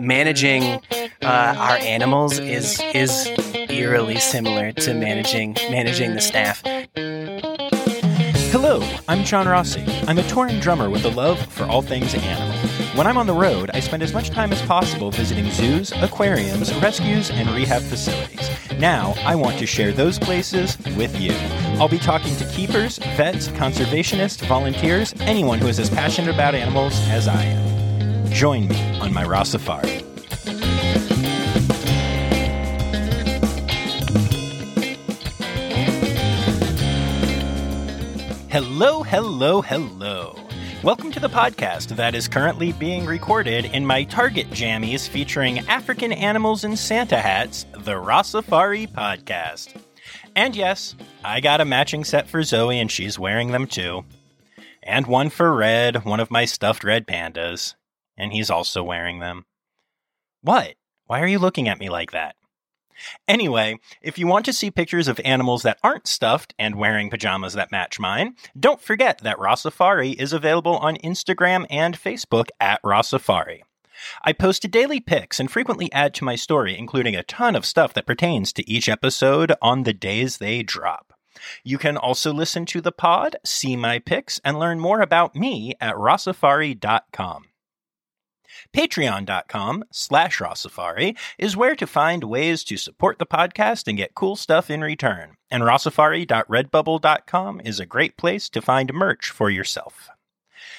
managing uh, our animals is is eerily similar to managing managing the staff. Hello, I'm John Rossi. I'm a touring drummer with a love for all things animal. When I'm on the road, I spend as much time as possible visiting zoos, aquariums, rescues, and rehab facilities. Now, I want to share those places with you. I'll be talking to keepers, vets, conservationists, volunteers, anyone who is as passionate about animals as I am. Join me on my Rossafari. Hello, hello, hello. Welcome to the podcast that is currently being recorded in my Target jammies featuring African animals in Santa hats, the Rossafari podcast. And yes, I got a matching set for Zoe and she's wearing them too. And one for Red, one of my stuffed red pandas, and he's also wearing them. What? Why are you looking at me like that? Anyway, if you want to see pictures of animals that aren't stuffed and wearing pajamas that match mine, don't forget that Rossafari is available on Instagram and Facebook at Rossafari. I post daily pics and frequently add to my story, including a ton of stuff that pertains to each episode on the days they drop. You can also listen to the pod, see my pics, and learn more about me at rossafari.com. Patreon.com slash Rossafari is where to find ways to support the podcast and get cool stuff in return. And Rossafari.redbubble.com is a great place to find merch for yourself.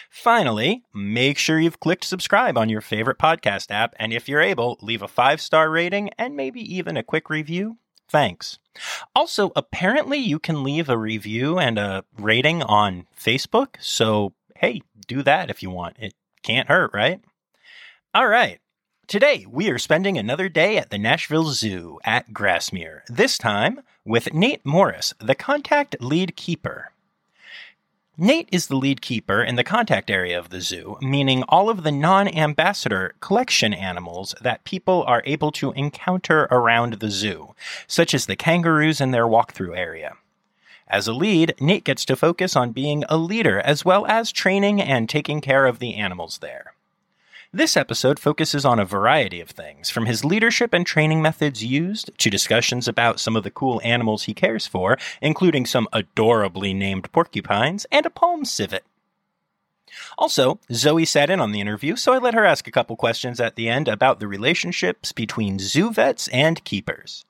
Finally, make sure you've clicked subscribe on your favorite podcast app, and if you're able, leave a five star rating and maybe even a quick review. Thanks. Also, apparently, you can leave a review and a rating on Facebook, so hey, do that if you want. It can't hurt, right? All right. Today, we are spending another day at the Nashville Zoo at Grassmere, this time with Nate Morris, the contact lead keeper. Nate is the lead keeper in the contact area of the zoo, meaning all of the non ambassador collection animals that people are able to encounter around the zoo, such as the kangaroos in their walkthrough area. As a lead, Nate gets to focus on being a leader as well as training and taking care of the animals there. This episode focuses on a variety of things, from his leadership and training methods used to discussions about some of the cool animals he cares for, including some adorably named porcupines and a palm civet. Also, Zoe sat in on the interview, so I let her ask a couple questions at the end about the relationships between zoo vets and keepers.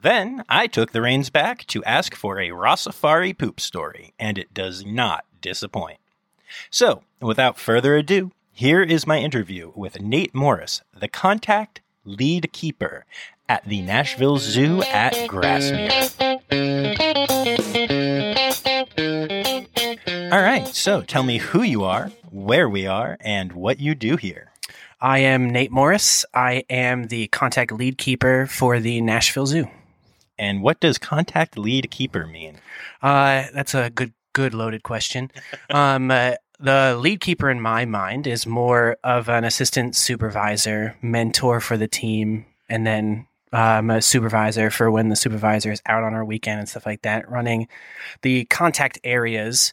Then I took the reins back to ask for a Rossafari poop story, and it does not disappoint. So, without further ado, here is my interview with Nate Morris, the contact lead keeper at the Nashville Zoo at Grassmere. All right, so tell me who you are, where we are, and what you do here. I am Nate Morris. I am the contact lead keeper for the Nashville Zoo. And what does contact lead keeper mean? Uh, that's a good, good loaded question. um, uh, the lead keeper in my mind is more of an assistant supervisor, mentor for the team, and then um, a supervisor for when the supervisor is out on our weekend and stuff like that, running the contact areas,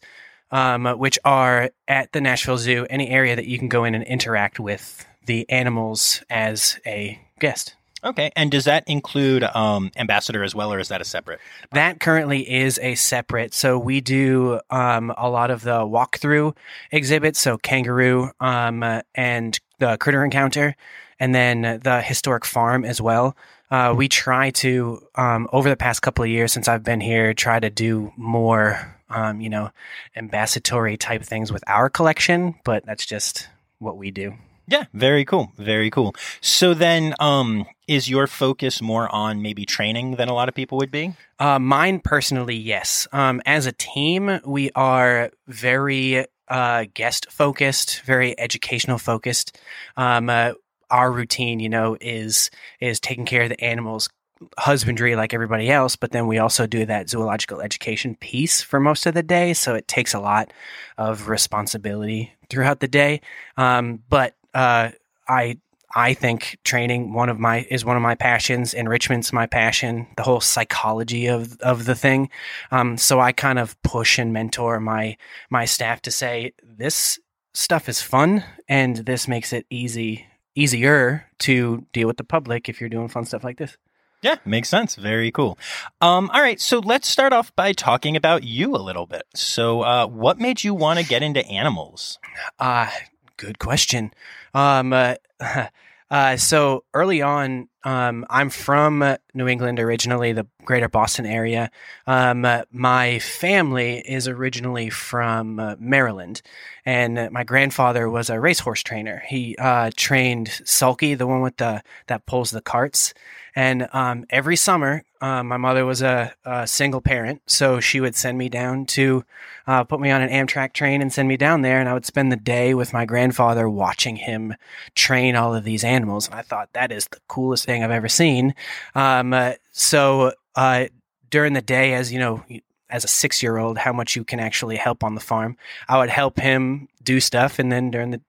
um, which are at the Nashville Zoo, any area that you can go in and interact with the animals as a guest. Okay, and does that include um, ambassador as well, or is that a separate? That currently is a separate. So we do um, a lot of the walkthrough exhibits, so kangaroo um, and the critter encounter, and then the historic farm as well. Uh, we try to um, over the past couple of years since I've been here, try to do more, um, you know, ambassador type things with our collection, but that's just what we do. Yeah, very cool. Very cool. So then, um, is your focus more on maybe training than a lot of people would be? Uh, mine personally, yes. Um, as a team, we are very uh, guest focused, very educational focused. Um, uh, our routine, you know, is is taking care of the animals, husbandry like everybody else, but then we also do that zoological education piece for most of the day. So it takes a lot of responsibility throughout the day. Um, but uh, I I think training one of my is one of my passions. Enrichment's my passion. The whole psychology of of the thing. Um, so I kind of push and mentor my my staff to say this stuff is fun and this makes it easy easier to deal with the public if you're doing fun stuff like this. Yeah, makes sense. Very cool. Um, all right, so let's start off by talking about you a little bit. So, uh, what made you want to get into animals? Uh, good question. Um, uh, uh, so early on, um, I'm from New England originally, the greater Boston area. Um, uh, my family is originally from uh, Maryland, and my grandfather was a racehorse trainer. He uh, trained Sulky, the one with the that pulls the carts. And um, every summer, uh, my mother was a, a, single parent, so she would send me down to uh, put me on an Amtrak train and send me down there, and I would spend the day with my grandfather watching him train all of these animals. And I thought that is the coolest thing I've ever seen. Um, uh, so uh, during the day, as you know, as a six year old, how much you can actually help on the farm, I would help him do stuff, and then during the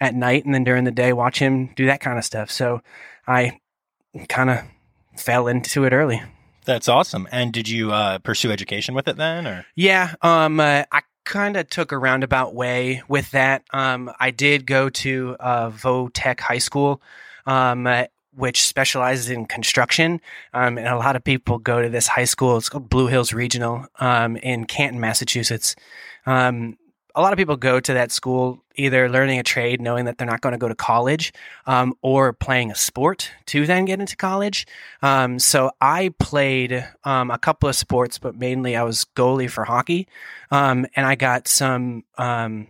at night and then during the day, watch him do that kind of stuff. So I kind of fell into it early. That's awesome. And did you uh, pursue education with it then, or? Yeah, um, uh, I kind of took a roundabout way with that. Um, I did go to uh, Votech High School, um, uh, which specializes in construction, um, and a lot of people go to this high school. It's called Blue Hills Regional um, in Canton, Massachusetts. Um, a lot of people go to that school either learning a trade, knowing that they're not going to go to college, um, or playing a sport to then get into college. Um, so I played um, a couple of sports, but mainly I was goalie for hockey, um, and I got some um,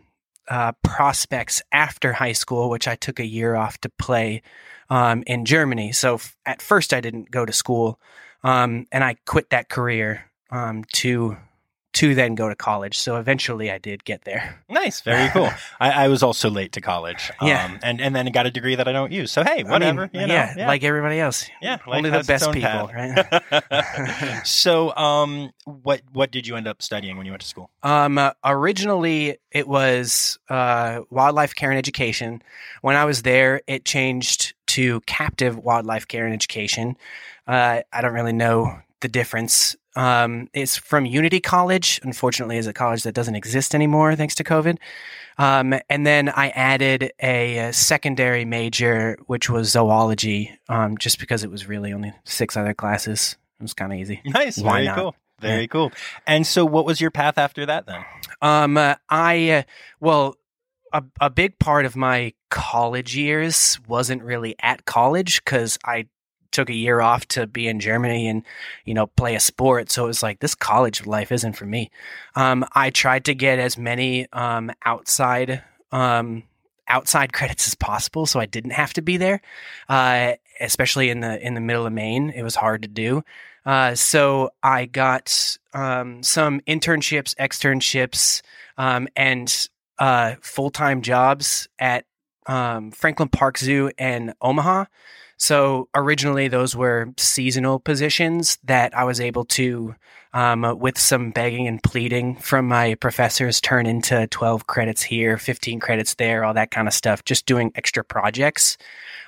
uh, prospects after high school, which I took a year off to play um, in Germany. So f- at first I didn't go to school, and I quit that career to to then go to college. So eventually I did get there. Nice. Very cool. I, I, was also late to college. Um, yeah. And, and then got a degree that I don't use. So, hey, whatever. I mean, you know, yeah, yeah, like everybody else. Yeah. Only the best people, right? so, um, what, what did you end up studying when you went to school? Um, uh, originally it was, uh, wildlife care and education. When I was there, it changed to captive wildlife care and education. Uh, I don't really know the difference um, it's from Unity College. Unfortunately, is a college that doesn't exist anymore thanks to COVID. Um, and then I added a, a, secondary major, which was zoology, um, just because it was really only six other classes. It was kind of easy. Nice. Why very not? cool. Very yeah. cool. And so, what was your path after that then? Um, uh, I uh, well, a, a big part of my college years wasn't really at college because I took a year off to be in Germany and you know play a sport. So it was like this college life isn't for me. Um, I tried to get as many um, outside um, outside credits as possible, so I didn't have to be there. Uh, especially in the in the middle of Maine, it was hard to do. Uh, so I got um, some internships, externships, um, and uh, full time jobs at um, Franklin Park Zoo and Omaha. So originally, those were seasonal positions that I was able to, um, with some begging and pleading from my professors, turn into 12 credits here, 15 credits there, all that kind of stuff, just doing extra projects.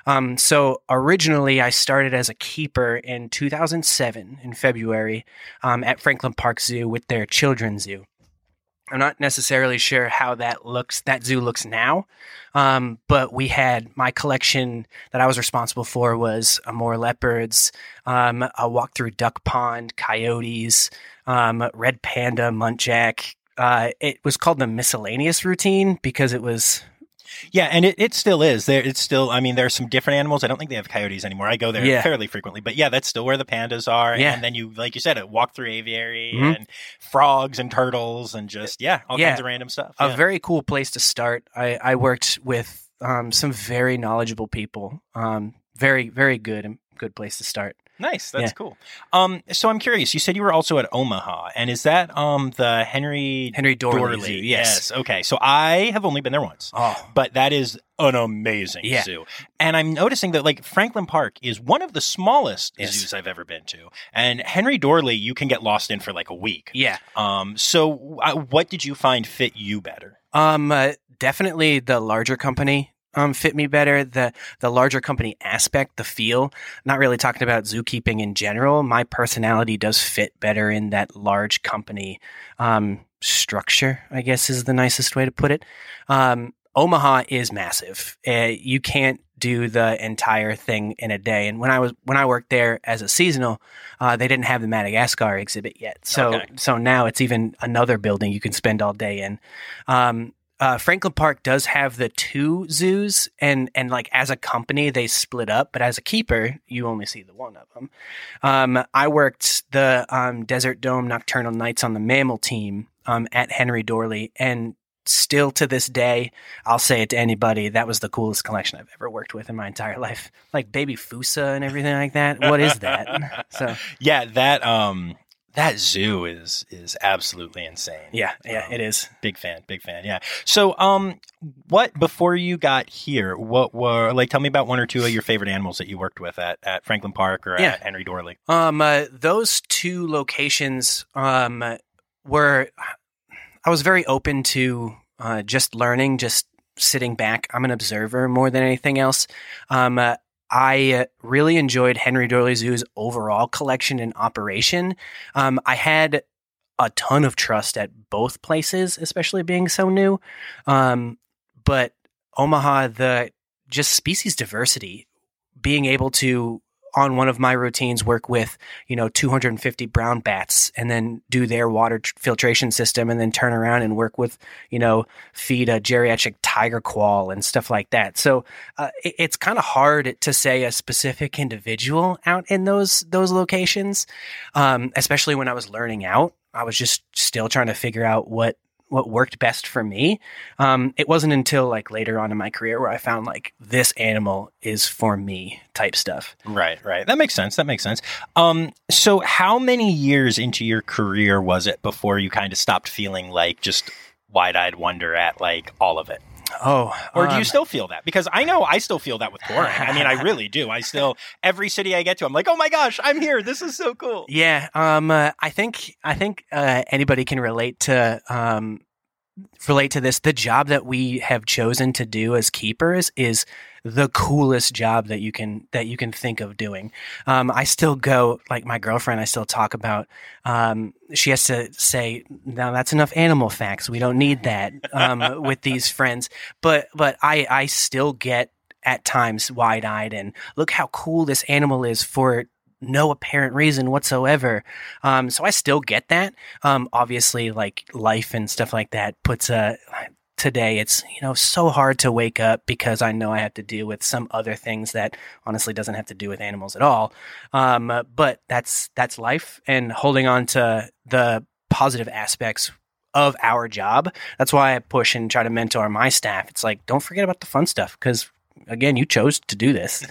Um, so originally, I started as a keeper in 2007 in February um, at Franklin Park Zoo with their children's zoo. I'm not necessarily sure how that looks, that zoo looks now. Um, but we had my collection that I was responsible for was more leopards, um, a walk through duck pond, coyotes, um, red panda, muntjac. Uh, it was called the miscellaneous routine because it was yeah, and it, it still is. There it's still I mean, there are some different animals. I don't think they have coyotes anymore. I go there yeah. fairly frequently. But yeah, that's still where the pandas are. Yeah. And then you like you said, a walk through aviary mm-hmm. and frogs and turtles and just yeah, all yeah. kinds of random stuff. A very cool place to start. I, I worked with um, some very knowledgeable people. Um, very, very good and good place to start. Nice. That's yeah. cool. Um, so I'm curious. You said you were also at Omaha, and is that um the Henry Henry Doorly? Doorly. Yes. yes. Okay. So I have only been there once. Oh, but that is an amazing yeah. zoo. And I'm noticing that like Franklin Park is one of the smallest yes. zoos I've ever been to. And Henry Doorly, you can get lost in for like a week. Yeah. Um. So uh, what did you find fit you better? Um. Uh, definitely the larger company um, fit me better. The the larger company aspect, the feel. Not really talking about zookeeping in general. My personality does fit better in that large company um, structure. I guess is the nicest way to put it. Um, Omaha is massive. Uh, you can't do the entire thing in a day. And when I was when I worked there as a seasonal, uh, they didn't have the Madagascar exhibit yet. So Okay. so now it's even another building you can spend all day in. Um, uh, Franklin Park does have the two zoos, and and like as a company they split up, but as a keeper you only see the one of them. Um, I worked the um, Desert Dome Nocturnal Nights on the mammal team um, at Henry Doorly, and still to this day, I'll say it to anybody, that was the coolest collection I've ever worked with in my entire life. Like baby fossa and everything like that. What is that? so Yeah, that um that zoo is is absolutely insane. yeah, yeah, Um, it is. Big fan, big fan. Yeah. So, um, what before you got here? What were like? Tell me about one or two of your favorite animals that you worked with at, at Franklin Park or Yeah. at Henry Doorly. Um, uh, those two locations um, were. I was very open to uh, just learning, just sitting back. I'm an observer more than anything else. Um, uh, I uh, really enjoyed Henry Doorly Zoo's overall collection and operation. Um, I had a ton of trust at both places, especially being so new. Um, but Omaha, the just species diversity, being able to on one of my routines work with you know 250 brown bats and then do their water tr- filtration system and then turn around and work with you know feed a geriatric tiger quoll and stuff like that. So uh, it, it's kind of hard to say a specific individual out in those those locations um, especially when i was learning out. I was just still trying to figure out what what worked best for me um, it wasn't until like later on in my career where i found like this animal is for me type stuff Right, right. That makes sense. That makes sense. Um, so how many years into your career was it before you kind of stopped feeling like just wide-eyed wonder at like all of it? Oh, Or do you um, still feel that? Because I know I still feel that with touring. I mean, I really do. I still every city I get to, I'm like, oh my gosh, I'm here. This is so cool. Yeah, um, uh, I think I think uh, anybody can relate to um, relate to this. The job that we have chosen to do as keepers is the coolest job that you can that you can think of doing. Um, I still go like my girlfriend. I still talk about. Um, she has to say, "Now that's enough animal facts. We don't need that um, with these friends." But but I I still get at times wide eyed and look how cool this animal is for no apparent reason whatsoever. Um, so I still get that. Um, obviously, like life and stuff like that puts a. Today, it's you know so hard to wake up because I know I have to deal with some other things that honestly doesn't have to do with animals at all. Um, but that's that's life, and holding on to the positive aspects of our job. That's why I push and try to mentor my staff. It's like don't forget about the fun stuff because again, you chose to do this.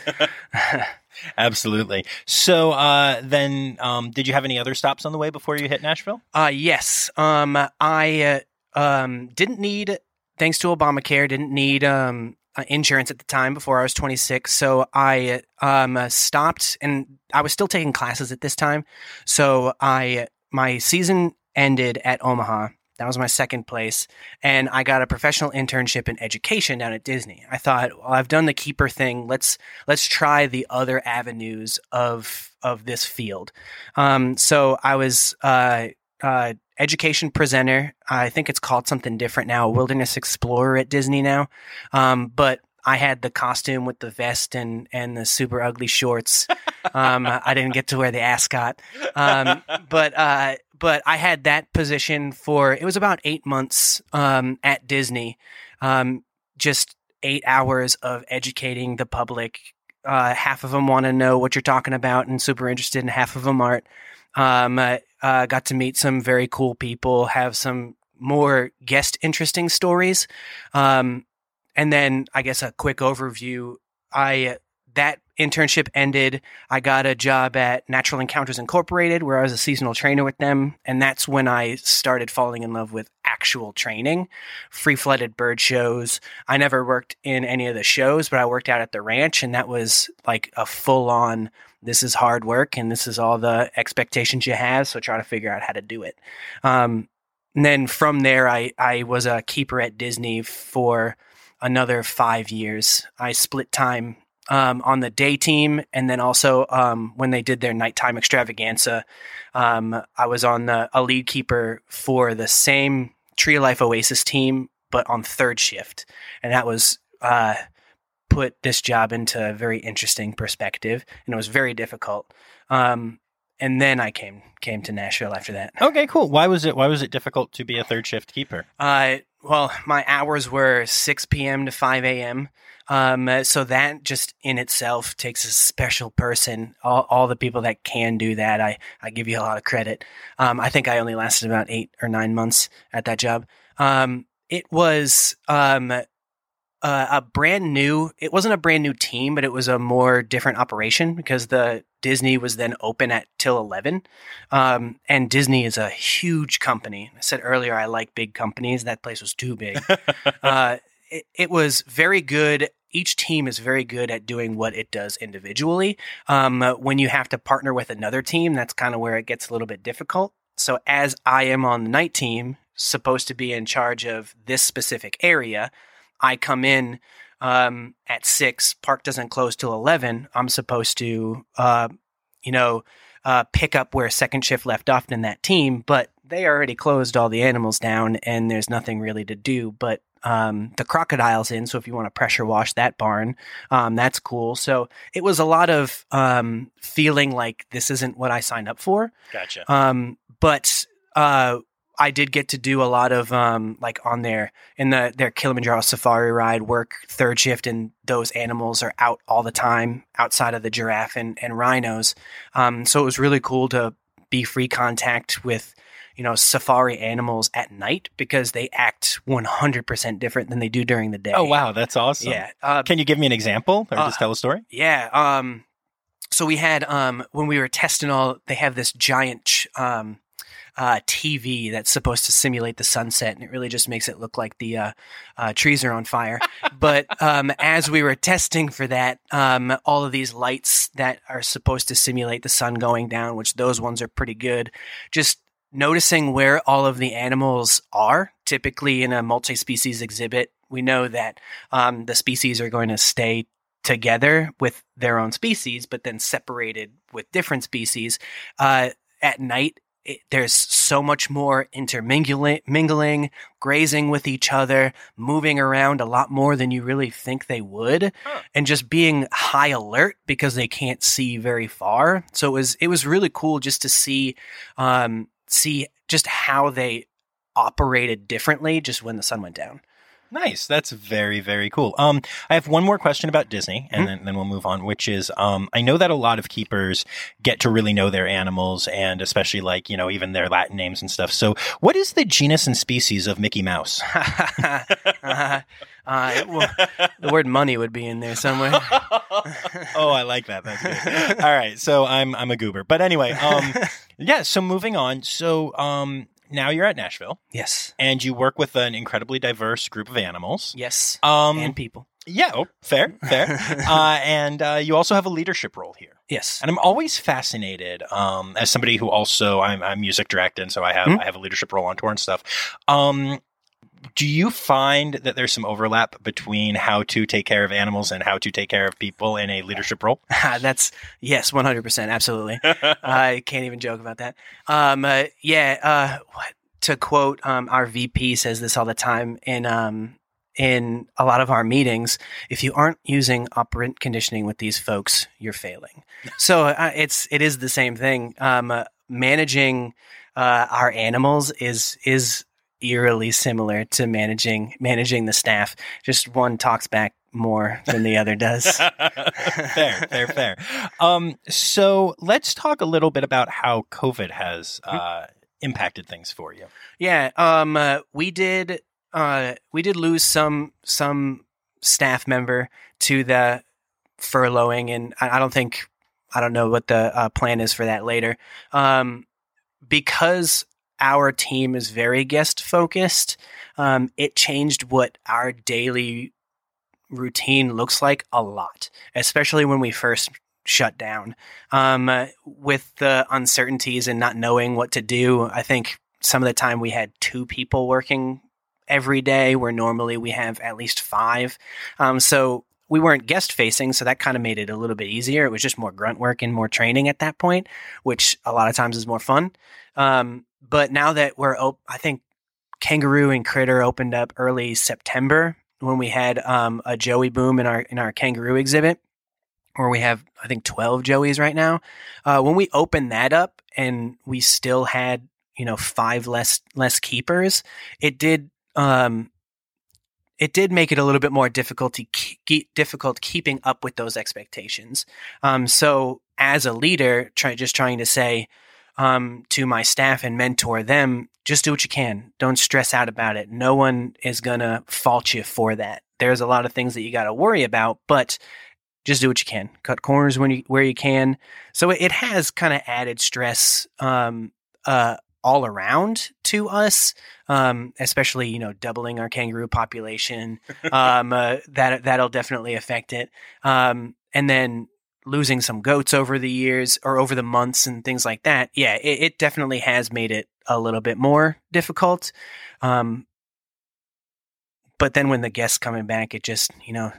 Absolutely. So uh, then, um, did you have any other stops on the way before you hit Nashville? Uh yes. Um I uh, um didn't need thanks to Obamacare didn't need um uh, insurance at the time before I was 26 so I um uh, stopped and I was still taking classes at this time. So I my season ended at Omaha. That was my second place. And I got a professional internship in education down at Disney. I thought well I've done the keeper thing. Let's let's try the other avenues of of this field. Um so I was uh uh, education presenter. I think it's called something different now, Wilderness Explorer at Disney now. Um, but I had the costume with the vest and, and the super ugly shorts. Um, I didn't get to wear the ascot. Um, but, uh, but I had that position for, it was about eight months, um, at Disney. Um, just eight hours of educating the public. Uh, half of them want to know what you're talking about and super interested, and half of them aren't. Um, uh, uh, got to meet some very cool people, have some more guest interesting stories. Um, and then I guess a quick overview. I that internship ended. I got a job at Natural Encounters Incorporated, where I was a seasonal trainer with them, and that's when I started falling in love with actual training, free flooded bird shows. I never worked in any of the shows, but I worked out at the ranch, and that was like a full on. This is hard work, and this is all the expectations you have. So try to figure out how to do it. Um, and then from there, I I was a keeper at Disney for another five years. I split time um, on the day team, and then also um, when they did their nighttime extravaganza, um, I was on the a lead keeper for the same Tree of Life Oasis team, but on third shift, and that was uh, put this job into a very interesting perspective, and it was very difficult. Um, and then I came came to Nashville after that. Okay, cool. Why was it why was it difficult to be a third shift keeper? Uh, well, my hours were 6 p.m. to 5 a.m. Um, so that just in itself takes a special person. All, all the people that can do that, I, I give you a lot of credit. Um, I think I only lasted about eight or nine months at that job. Um, it was um, uh, a brand new. It wasn't a brand new team, but it was a more different operation because the Disney was then open at till eleven, um, and Disney is a huge company. I said earlier I like big companies. That place was too big. uh, it, it was very good each team is very good at doing what it does individually. Um, when you have to partner with another team, that's kind of where it gets a little bit difficult. So, as I am on the night team, supposed to be in charge of this specific area, I come in um, at six. Park doesn't close till eleven. I'm supposed to, uh, you know, uh, pick up where second shift left off in that team, but they already closed all the animals down, and there's nothing really to do but um, the crocodiles in. So if you want to pressure wash that barn, um, that's cool. So it was a lot of um, feeling like this isn't what I signed up for. Gotcha. Um, but uh, I did get to do a lot of um, like on their in the their Kilimanjaro safari ride work third shift, and those animals are out all the time outside of the giraffe and, and rhinos. Um, so it was really cool to be free contact with you know, safari animals at night because they act 100% different than they do during the day. Oh, wow. That's awesome. Yeah. Uh, Can you give me an example or uh, just tell a story? yeah. Um, so we had, um, when we were testing all, they have this giant, ch- um, uh, TV that's supposed to simulate the sunset, and it really just makes it look like the uh, uh, trees are on fire. but um, as we were testing for that, um, all of these lights that are supposed to simulate the sun going down, which those ones are pretty good, just noticing where all of the animals are. Typically, in a multi species exhibit, we know that um, the species are going to stay together with their own species, but then separated with different species. Uh, at night, it, there's so much more intermingling, mingling, grazing with each other, moving around a lot more than you really think they would, Huh. and just being high alert because they can't see very far. So it was it was really cool just to see um, see just how they operated differently just when the sun went down. Nice. That's very, very cool. Um, I have one more question about Disney, and Mhm. then, then we'll move on, which is, um, I know that a lot of keepers get to really know their animals and especially like, you know, even their Latin names and stuff. So what is the genus and species of Mickey Mouse? uh, uh, well, the word money would be in there somewhere. oh, I like that. That's good. All right. So I'm, I'm a goober, but anyway, um, yeah. So moving on. So, um, now you're at Nashville yes. and you work with an incredibly diverse group of animals. Yes. Um, and people. yeah. Oh, fair, fair. uh, and, uh, you also have a leadership role here. Yes. And I'm always fascinated, um, as somebody who also I'm, I'm music director, and so I have Hmm. I have a leadership role on tour and stuff. Um, do you find that there's some overlap between how to take care of animals and how to take care of people in a leadership role? That's yes, one hundred percent, absolutely. I can't even joke about that. Um, uh, yeah. Uh, what, to quote, um, our VP says this all the time in um, in a lot of our meetings. If you aren't using operant conditioning with these folks, you're failing. So uh, it's it is the same thing. Um, uh, managing uh, our animals is is eerily similar to managing managing the staff. Just one talks back more than the other does. fair, fair, fair. Um, so let's talk a little bit about how COVID has uh, impacted things for you. Yeah, um, uh, we did uh, we did lose some some staff member to the furloughing, and I, I don't think I don't know what the uh, plan is for that later. Um, because our team is very guest focused, um, it changed what our daily routine looks like a lot, especially when we first shut down. Um, uh, with the uncertainties and not knowing what to do, I think some of the time we had two people working every day, where normally we have at least five. Um, so we weren't guest facing, so that kind of made it a little bit easier. It was just more grunt work and more training at that point, which a lot of times is more fun. Um, but now that we're, op- I think Kangaroo and Critter opened up early September. when we had um, a Joey boom in our in our kangaroo exhibit, where we have I think twelve Joeys right now. Uh, when we opened that up and we still had you know five less less keepers, it did um, it did make it a little bit more difficult to keep, difficult keeping up with those expectations. Um, so as a leader, try, just trying to say um, to my staff and mentor them, just do what you can. Don't stress out about it. No one is gonna fault you for that. There's a lot of things that you got to worry about, but just do what you can. Cut corners when you where you can. So it has kind of added stress um, uh, all around to us, um, especially you know doubling our kangaroo population. Um, uh, that that'll definitely affect it. Um, and then losing some goats over the years or over the months and things like that. Yeah, it, it definitely has made it a little bit more difficult. Um, but then when the guests coming back, it just you know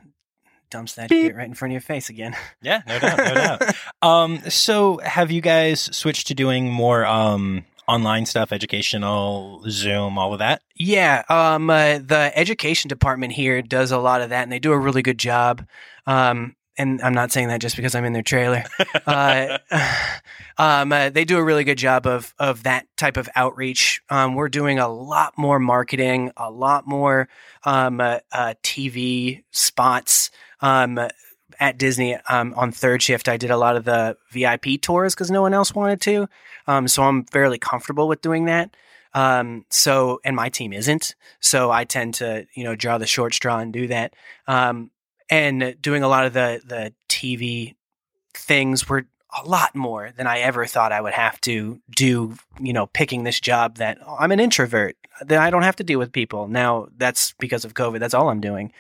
dumps that Beep. shit right in front of your face again. Yeah, no doubt, no doubt. Um, so have you guys switched to doing more um online stuff, educational, Zoom, all of that? Yeah, um, uh, the education department here does a lot of that, and they do a really good job. Um, and I'm not saying that just because I'm in their trailer. uh, um, uh, they do a really good job of of that type of outreach. Um, we're doing a lot more marketing, a lot more um, uh, uh TV spots. Um, at Disney um, on third shift, I did a lot of the VIP tours because no one else wanted to. Um, so I'm fairly comfortable with doing that. Um, so, and my team isn't. So I tend to, you know, draw the short straw and do that. Um, and doing a lot of the, the TV things were a lot more than I ever thought I would have to do, you know, picking this job that I'm an introvert, that I don't have to deal with people. Now that's because of COVID. That's all I'm doing.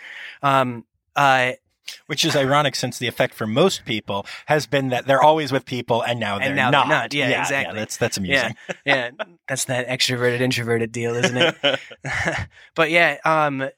Um, uh, which is ironic since the effect for most people has been that they're always with people and now they're, and now not. They're not. Yeah, yeah, exactly. Yeah, that's that's amusing. Yeah, yeah, that's that extroverted introverted deal, isn't it? but yeah, um,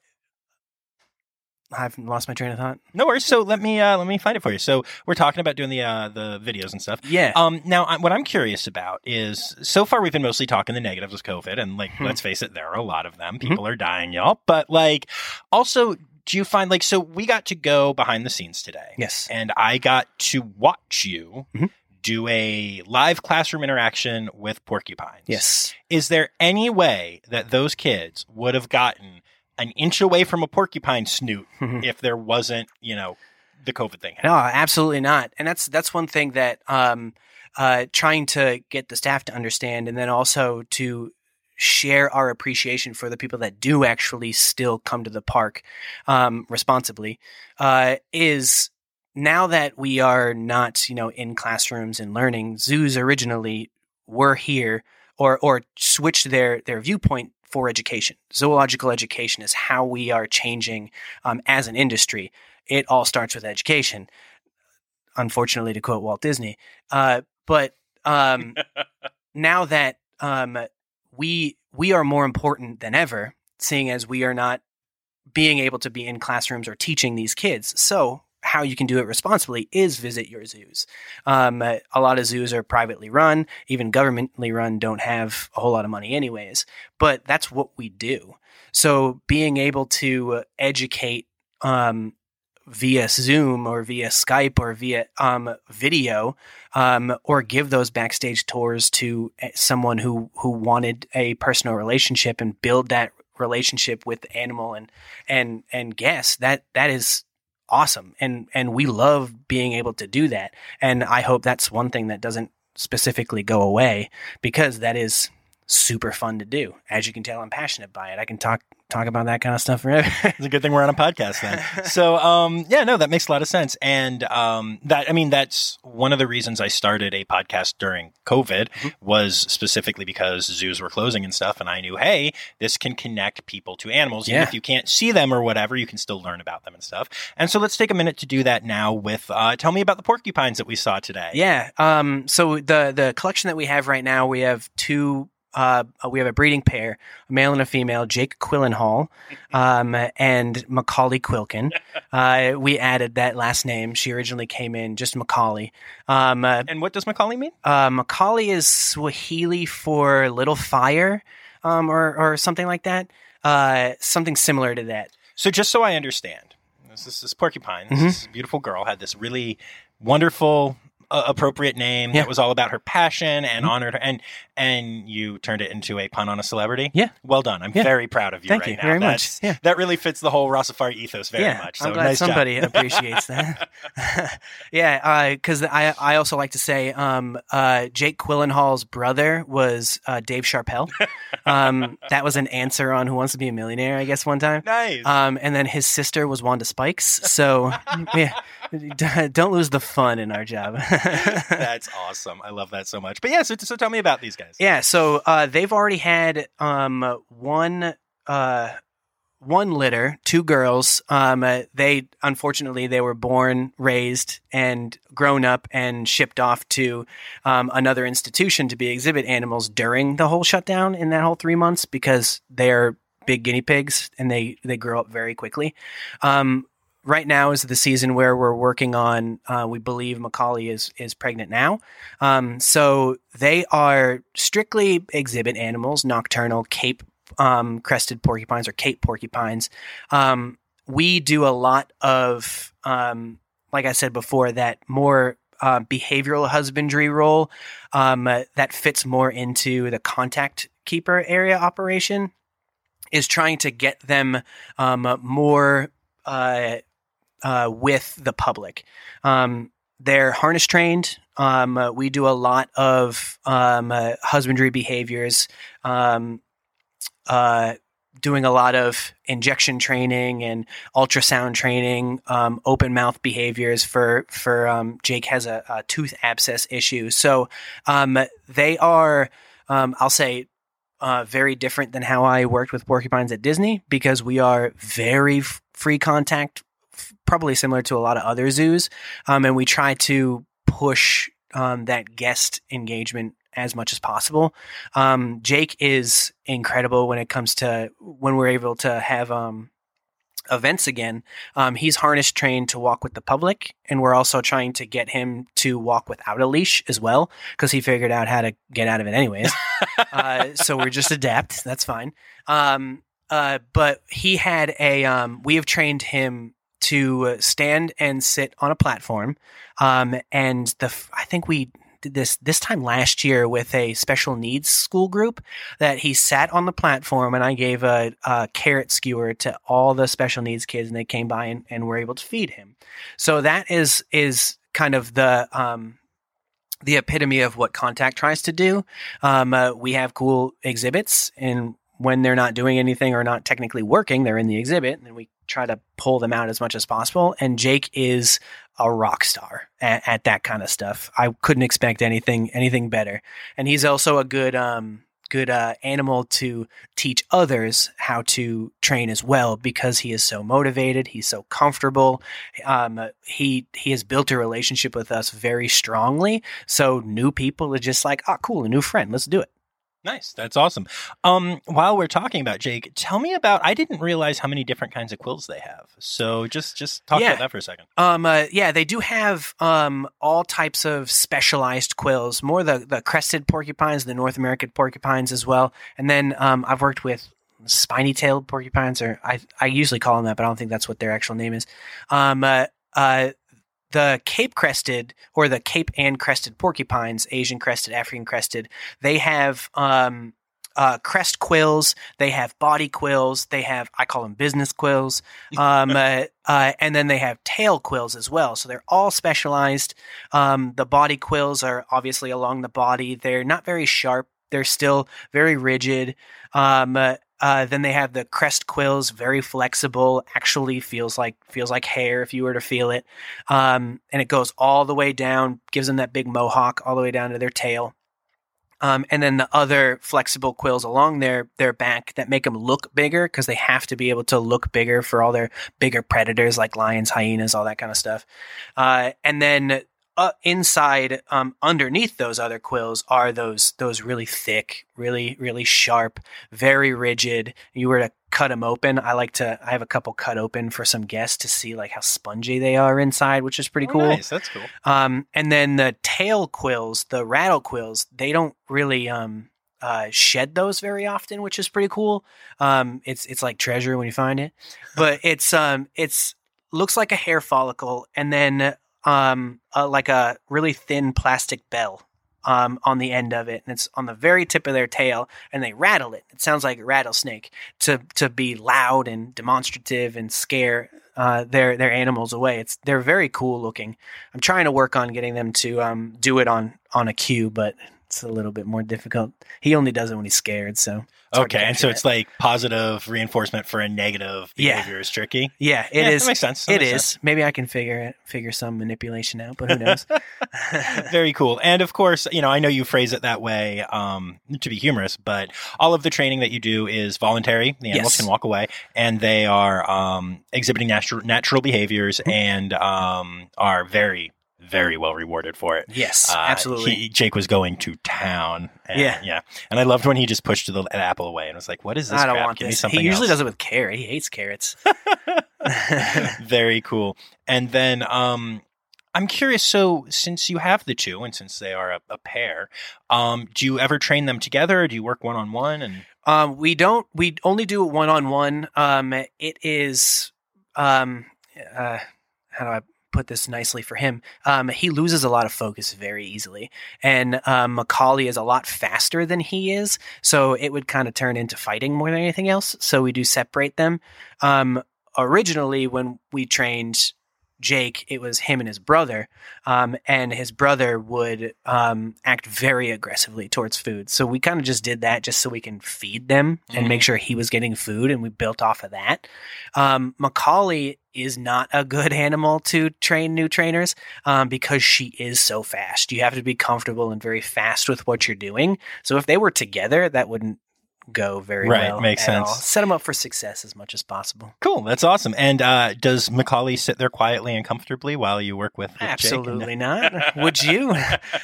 I've lost my train of thought. No worries. So let me uh, let me find it for you. So we're talking about doing the uh, the videos and stuff. Yeah. Um. Now, I, what I'm curious about is so far we've been mostly talking the negatives of COVID, and like hmm. let's face it, there are a lot of them. Mm-hmm. People are dying, y'all. But like, also, do you find like so we got to go behind the scenes today? Yes. And I got to watch you. Mm-hmm. Do a live classroom interaction with porcupines. Yes. Is there any way that those kids would have gotten an inch away from a porcupine snoot mm-hmm. if there wasn't, you know, the COVID thing. Happening. No, absolutely not. And that's that's one thing that um, uh, trying to get the staff to understand, and then also to share our appreciation for the people that do actually still come to the park um, responsibly uh, is now that we are not, you know, in classrooms and learning. Zoos originally were here or or switched their their viewpoint for education. Zoological education is how we are changing um, as an industry. It all starts with education. Unfortunately, to quote Walt Disney, uh, but um, now that um, we we are more important than ever, seeing as we are not being able to be in classrooms or teaching these kids. So how you can do it responsibly is visit your zoos. Um, a lot of zoos are privately run, even governmentally run don't have a whole lot of money, anyways. But that's what we do. So being able to educate um, via Zoom or via Skype or via um, video, um, or give those backstage tours to eh, someone who who wanted a personal relationship and build that relationship with the animal and and and guests. That that is awesome, and and we love being able to do that. And I hope that's one thing that doesn't specifically go away because that is super fun to do. As you can tell, I'm passionate by it. I can talk talk about that kind of stuff forever. it's a good thing we're on a podcast then. so, um, yeah, no, that makes a lot of sense. And um, that, I mean, that's one of the reasons I started a podcast during COVID mm-hmm. was specifically because zoos were closing and stuff. And I knew, hey, this can connect people to animals. Yeah. Even if you can't see them or whatever, you can still learn about them and stuff. And so let's take a minute to do that now with, uh, tell me about the porcupines that we saw today. Yeah. Um, so the, the collection that we have right now, we have two uh, we have a breeding pair, a male and a female, Jake Quillenhall um, and Macaulay Quilkin. Uh, we added that last name. She originally came in just Macaulay. Um, uh, and what does Macaulay mean? Uh, Macaulay is Swahili for little fire um, or, or something like that. Uh, something similar to that. So just so I understand, this is this porcupine, Mhm. this beautiful girl had this really wonderful, uh, appropriate name Yeah. that was all about her passion and Mhm. honored her, and and you turned it into a pun on a celebrity. Yeah. well done. I'm Yeah. very proud of you Thank right you now. very much. Yeah. That really fits the whole Rossafari ethos very yeah, much. So I'm glad nice somebody appreciates that. yeah, because I I also like to say um, uh, Jake Quillenhall's brother was uh, Dave Sharpell. um, that was an answer on Who Wants to Be a Millionaire, I guess, one time. Nice. Um, and then his sister was Wanda Spikes. So yeah, don't lose the fun in our job. That's awesome. I love that so much. But yeah, so, so tell me about these guys. Yeah, so uh, they've already had um, one uh, one litter, two girls. Um, uh, they unfortunately they were born, raised, and grown up and shipped off to um, another institution to be exhibit animals during the whole shutdown in that whole three months because they're big guinea pigs and they they grow up very quickly. Um, right now is the season where we're working on. Uh, we believe Macaulay is is pregnant now. Um, so they are strictly exhibit animals, nocturnal Cape um, crested porcupines or Cape porcupines. Um, we do a lot of, um, like I said before, that more uh, behavioral husbandry role uh, that fits more into the contact keeper area operation. Is trying to get them um, more uh, uh, with the public. Um, they're harness trained. Um, uh, we do a lot of um, uh, husbandry behaviors, um, uh, doing a lot of injection training and ultrasound training, um, open mouth behaviors for for um, Jake has a, a tooth abscess issue. So they are, I'll say, uh, very different than how I worked with porcupines at Disney because we are very f- free contact, probably similar to a lot of other zoos, um, and we try to push um, that guest engagement as much as possible. Um, Jake is incredible when it comes to when we're able to have um, events again. Um, he's harness trained to walk with the public, and we're also trying to get him to walk without a leash as well because he figured out how to get out of it anyways. uh, so we're just adapt. That's fine. Um, uh, but he had a. Um, we have trained him to stand and sit on a platform. Um, and the I think we did this this time last year with a special needs school group that he sat on the platform and I gave a, a carrot skewer to all the special needs kids and they came by and, and were able to feed him. So that is is kind of the um, the epitome of what Contact tries to do. Um, uh, we have cool exhibits, and when they're not doing anything or not technically working, they're in the exhibit, and we try to pull them out as much as possible. And Jake is a rock star at, at that kind of stuff. I couldn't expect anything anything better, and he's also a good um, good uh, animal to teach others how to train as well because he is so motivated. He's so comfortable. Um, he he has built a relationship with us very strongly. So new people are just like, oh, cool, a new friend. Let's do it. Nice. That's awesome. Um, while we're talking about Jake, tell me about. I didn't realize how many different kinds of quills they have. So just just talk Yeah. about that for a second. Um, uh, yeah, they do have um, all types of specialized quills, more the, the crested porcupines, the North American porcupines as well. And then um, I've worked with spiny tailed porcupines, or I, I usually call them that, but I don't think that's what their actual name is. Um, uh, uh, the Cape crested or the Cape and crested porcupines, Asian crested, African crested, they have um, uh, crest quills, they have body quills, they have, I call them business quills, um, uh, uh, and then they have tail quills as well. So they're all specialized. Um, the body quills are obviously along the body. They're not very sharp. They're still very rigid. Um, uh, then they have the crest quills, very flexible. Actually, feels like feels like hair if you were to feel it. Um, and it goes all the way down, gives them that big mohawk all the way down to their tail. Um, and then the other flexible quills along their their back that make them look bigger because they have to be able to look bigger for all their bigger predators like lions, hyenas, all that kind of stuff. Uh, and then uh, inside, um, underneath those other quills are those those really thick, really really sharp, very rigid. You were to cut them open. I like to. I have a couple cut open for some guests to see like how spongy they are inside, which is pretty Oh, cool. Nice. That's cool. Um, and then the tail quills, the rattle quills, they don't really um, uh, shed those very often, which is pretty cool. Um, it's it's like treasure when you find it, but it's um it's looks like a hair follicle and then um like a really thin plastic bell um on the end of it, and it's on the very tip of their tail, and they rattle it. It sounds like a rattlesnake to to be loud and demonstrative and scare uh, their their animals away. It's they're very cool looking. I'm trying to work on getting them to um, do it on on a cue, but it's a little bit more difficult. He only does it when he's scared, so it's hard to Okay, and so that. it's like positive reinforcement for a negative Yeah. behavior is tricky. yeah, It is. it Yeah, is. That makes sense. That It makes is. sense. Maybe I can figure it, figure some manipulation out, but who knows? Very cool. And of course, you know, I know you phrase it that way um, to be humorous, but all of the training that you do is voluntary. The animals Yes. can walk away, and they are um, exhibiting natural natural behaviors Mm-hmm. and um, are very, very well rewarded for it. yes, Uh, absolutely. he- Jake was going to town. And, Yeah. yeah. And I loved when he just pushed the, apple away and was like, "What is this? I don't crap? want Give me this. He usually else." does it with carrot. He hates carrots. Very cool. And then um, I'm curious. So, since you have the two, and since they are a, a pair, um, do you ever train them together? Or do you work one on one? And Um, we don't. We only do it one on one. Um, it is. Um, uh, how do I put this nicely for him? Um, he loses a lot of focus very easily, and um, Macaulay is a lot faster than he is, so it would kind of turn into fighting more than anything else. So we do separate them. Um, originally, when we trained Jake, it was him and his brother, um, and his brother would um, act very aggressively towards food. So we kind of just did that just so we can feed them and Mhm. make sure he was getting food, and we built off of that. Um, Macaulay is not a good animal to train new trainers um, because she is so fast. You have to be comfortable and very fast with what you're doing. So if they were together, that wouldn't go very Right, well. makes at all. sense. Set them up for success as much as possible. cool, that's awesome. And uh, does Macaulay sit there quietly and comfortably while you work with, with Jake? Absolutely not. Would you?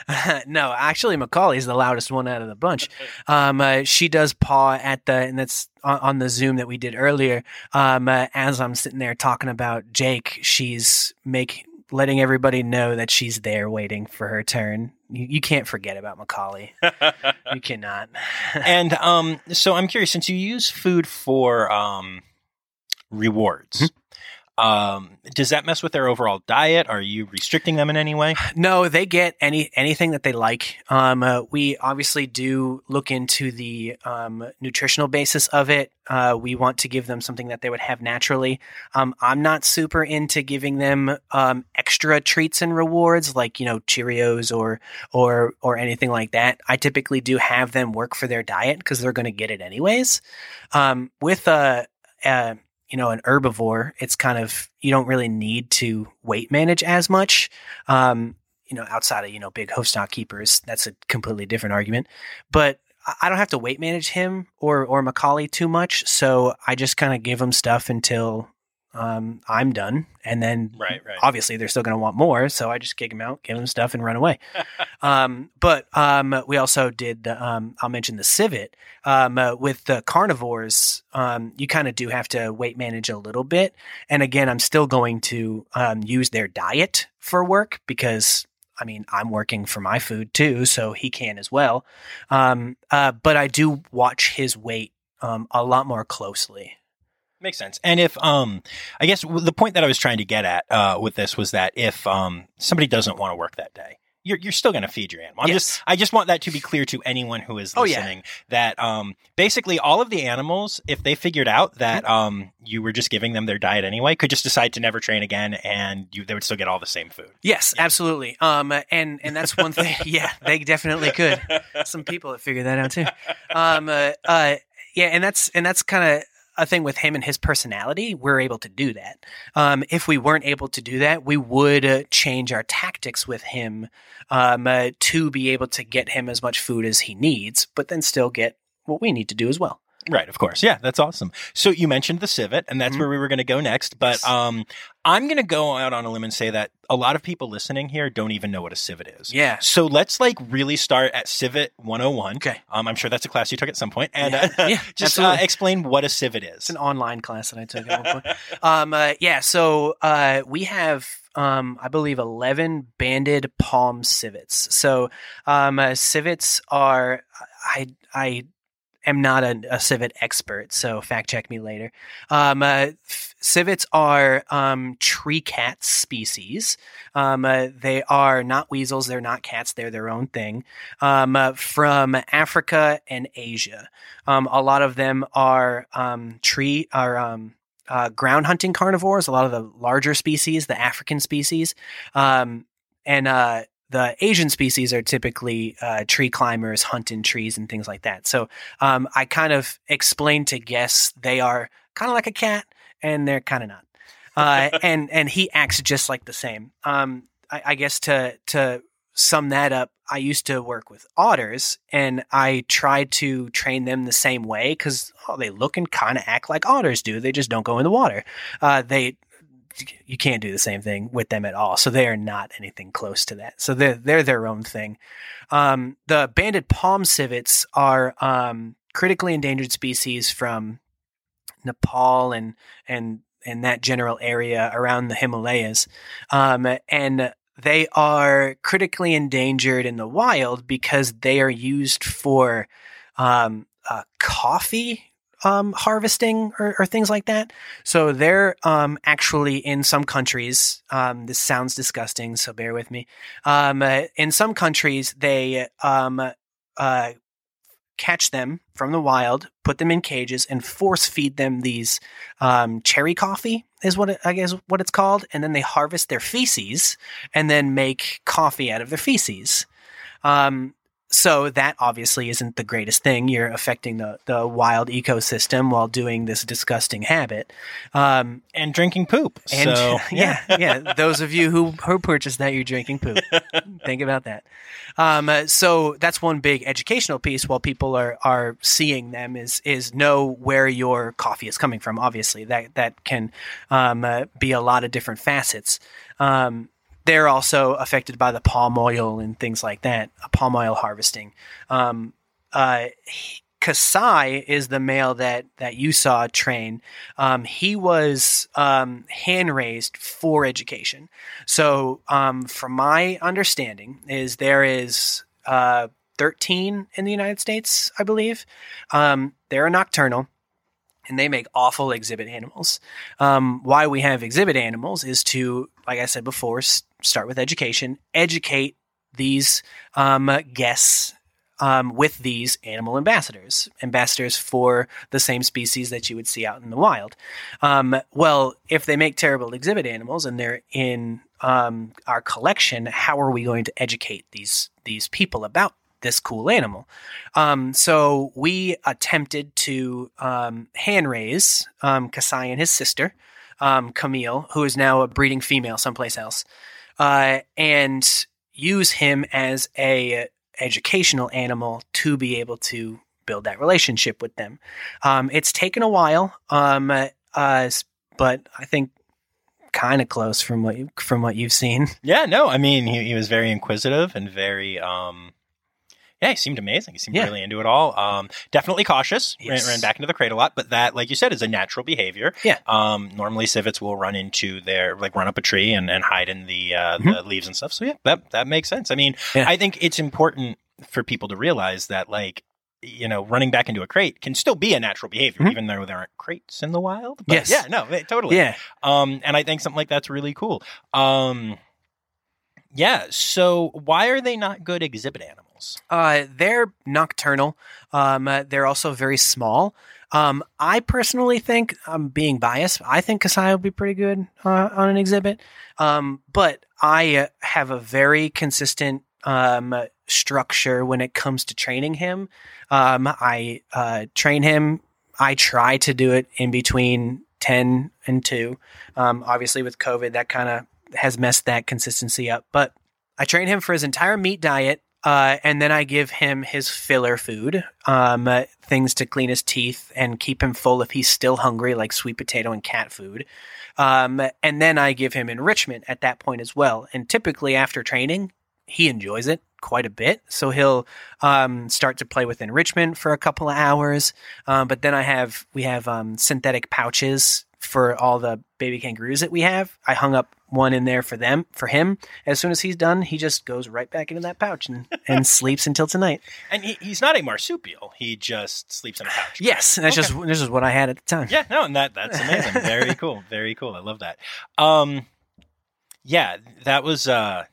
no, actually, Macaulay's the loudest one out of the bunch. Um, uh, she does paw at the, and that's on, on the Zoom that we did earlier. Um, uh, as I'm sitting there talking about Jake, she's make letting everybody know that she's there waiting for her turn. You, you can't forget about Macaulay. You cannot. and um, so I'm curious, since you use food for um, rewards, Mm-hmm. Um, does that mess with their overall diet? Are you restricting them in any way? No, they get any anything that they like. Um, uh, we obviously do look into the um, nutritional basis of it. Uh, we want to give them something that they would have naturally. Um, I'm not super into giving them um, extra treats and rewards like you know Cheerios or or or anything like that. I typically do have them work for their diet because they're going to get it anyways. Um, with a, a you know an herbivore, it's kind of you don't really need to weight manage as much. Um, you know, outside of you know big stock keepers, that's a completely different argument. But I don't have to weight manage him or or Macaulay too much, so I just kind of give him stuff until um, I'm done, and then Right, right. obviously they're still going to want more, so I just kick them out, give them stuff, and run away. um, but um, we also did. The, um, I'll mention the civet um, uh, with the carnivores. Um, you kind of do have to weight manage a little bit, and again, I'm still going to um, use their diet for work because. I mean, I'm working for my food too, so he can as well. Um, uh, but I do watch his weight um, a lot more closely. Makes sense. And if, um, I guess the point that I was trying to get at uh, with this was that if um, somebody doesn't want to work that day, you're, you're still going to feed your animal. I'm Yes. just, I just want that to be clear to anyone who is listening Oh, yeah. that um, basically all of the animals, if they figured out that Mm-hmm. um, you were just giving them their diet anyway, could just decide to never train again, and you, they would still get all the same food. Yes, absolutely. Um, and and that's one thing. yeah, they definitely could. Some people have figured that out too. Um, uh, uh, yeah, and that's and that's kind of a thing with him and his personality. We're able to do that. Um, if we weren't able to do that, we would uh, change our tactics with him um, uh, to be able to get him as much food as he needs, but then still get what we need to do as well. Right, of course. Yeah, that's awesome. So you mentioned the civet, and that's Mhm. where we were going to go next. But um, I'm going to go out on a limb and say that a lot of people listening here don't even know what a civet is. Yeah. So let's like really start at Civet 101. Okay. Um, I'm sure that's a class you took at some point, and Yeah. uh, Yeah, just uh, explain what a civet is. It's an online class that I took at one point. um, uh, yeah, so uh, we have um, I believe, 11 banded palm civets. So um, uh, civets are, I, I am not a, a civet expert, so fact check me later. Um, uh, civets are um, tree cat species. Um, uh, they are not weasels, they're not cats, they're their own thing. Um, uh, from Africa and Asia. Um, a lot of them are um, tree, are um, uh, ground hunting carnivores, a lot of the larger species, the African species. Um, and uh, the Asian species are typically uh, tree climbers, hunt in trees and things like that. So um, I kind of explained to guests they are kind of like a cat, and they're kind of not. Uh, and and he acts just like the same. Um, I, I guess to to sum that up, I used to work with otters, and I tried to train them the same way because oh, they look and kind of act like otters do. They just don't go in the water. Uh, they you can't do the same thing with them at all. So they are not anything close to that. So they're they're their own thing. Um, the banded palm civets are um, critically endangered species from Nepal and and and that general area around the Himalayas, um, and they are critically endangered in the wild because they are used for um, uh, coffee um, harvesting or, or, things like that. So they're um, actually in some countries. Um, this sounds disgusting, so bear with me. Um, uh, in some countries, they um, uh, catch them from the wild, put them in cages, and force feed them these um, cherry coffee is what it, I guess what it's called, and then they harvest their feces and then make coffee out of their feces. Um, so that obviously isn't the greatest thing. You're affecting the, the wild ecosystem while doing this disgusting habit. Um, and drinking poop. And so, yeah, yeah. Those of you who, who purchase that, you're drinking poop. Think about that. Um, uh, so that's one big educational piece while people are, are seeing them is, is know where your coffee is coming from. Obviously that, that can, um, uh, be a lot of different facets. Um, they're also affected by the palm oil and things like that, uh, palm oil harvesting. Um, uh, Kasai is the male that that you saw train. Um, he was um, hand raised for education. So, um, from my understanding, is there is uh, 13 in the United States, I believe. Um, they're nocturnal and they make awful exhibit animals. Um, why we have exhibit animals is to, like I said before, s- start with education, educate these um, guests um, with these animal ambassadors, ambassadors for the same species that you would see out in the wild. Um, well, if they make terrible exhibit animals and they're in um, our collection, how are we going to educate these these people about this cool animal. Um, so we attempted to um, hand raise um, Kasai and his sister, um, Camille, who is now a breeding female someplace else, uh, and use him as a educational animal to be able to build that relationship with them. Um, it's taken a while, um, uh, but I think kind of close from what you, from what you've seen. Yeah, no, I mean he, he was very inquisitive and very um yeah, he seemed amazing. He seemed Yeah. really into it all. Um, definitely cautious. Yes. Ran, ran back into the crate a lot, but that, like you said, is a natural behavior. Yeah. Um, normally civets will run into their like run up a tree and, and hide in the uh, Mhm. the leaves and stuff. So yeah, that that makes sense. I mean, Yeah. I think it's important for people to realize that like you know running back into a crate can still be a natural behavior, Mhm. even though there aren't crates in the wild. But Yes. Yeah. No. Totally. Yeah. Um, and I think something like that's really cool. Um, yeah. So why are they not good exhibit animals? Uh, they're nocturnal. Um, uh, they're also very small. Um, I personally think I'm being biased. I think Kasai would be pretty good uh, on an exhibit. Um, but I uh, have a very consistent um, structure when it comes to training him. Um, I uh, train him. I try to do it in between ten and two. Um, obviously, with COVID, that kind of has messed that consistency up. But I train him for his entire meat diet. Uh, and then I give him his filler food, um, uh, things to clean his teeth and keep him full if he's still hungry, like sweet potato and cat food. Um, and then I give him enrichment at that point as well. And typically after training, he enjoys it quite a bit. So he'll um, start to play with enrichment for a couple of hours. Um, but then I have we have um, synthetic pouches for all the baby kangaroos that we have. I hung up one in there for them for him. As soon as he's done, he just goes right back into that pouch and, and sleeps until tonight. And he, he's not a marsupial. He just sleeps in a pouch. Yes, and that's Okay. just this is what I had at the time. Yeah, no, and that that's amazing. Very cool. Very cool. I love that. Um yeah, that was uh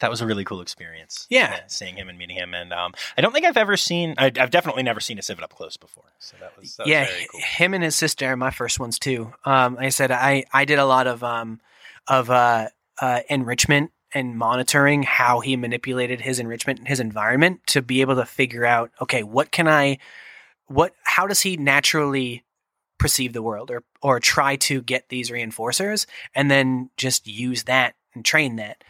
that was a really cool experience. Yeah. seeing him and meeting him, and um, I don't think I've ever seen. I, I've definitely never seen a civet up close before. So that was, that was yeah, very cool. him and his sister are my first ones too. Um, like I said I I did a lot of um of uh, uh enrichment and monitoring how he manipulated his enrichment and his environment to be able to figure out okay what can I what how does he naturally perceive the world or or try to get these reinforcers and then just use that and train that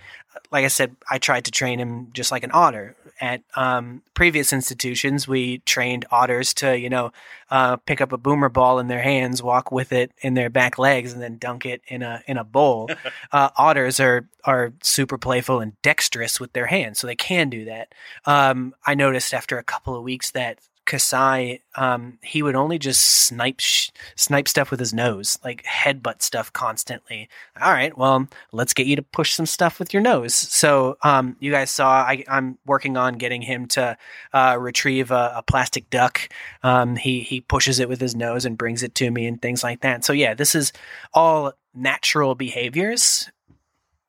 like i said i tried to train him just like an otter. At um, previous institutions we trained otters to you know uh, pick up a boomer ball in their hands walk with it in their back legs and then dunk it in a in a bowl. Uh, otters are are super playful and dexterous with their hands so they can do that. Um, i noticed after a couple of weeks that Kasai, um, he would only just snipe sh- snipe stuff with his nose, like headbutt stuff constantly. All right, well, let's get you to push some stuff with your nose. So, um, you guys saw I, I'm working on getting him to uh, retrieve a, a plastic duck. Um, he he pushes it with his nose and brings it to me and things like that. So yeah, this is all natural behaviors.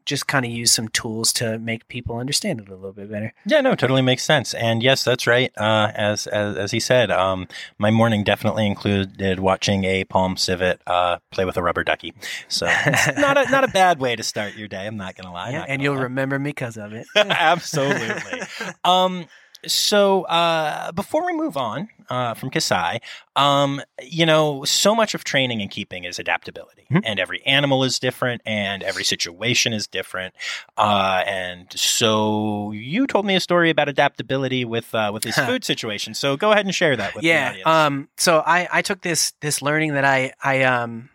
Just kind of use some tools to make people understand it a little bit better. Yeah, no, totally makes sense. And yes, that's right. Uh, as, as as he said, um, my morning definitely included watching a palm civet uh, play with a rubber ducky. So it's not a not a bad way to start your day. I'm not gonna lie. Yeah, and you'll lie. remember me because of it. Absolutely. um, so uh, before we move on uh, from Kasai, um, you know, so much of training and keeping is adaptability, Mhm. and every animal is different, and every situation is different. Uh, and so you told me a story about adaptability with uh, with his food situation. So go ahead and share that with the yeah. audience. Um. So I I took this this learning that I I um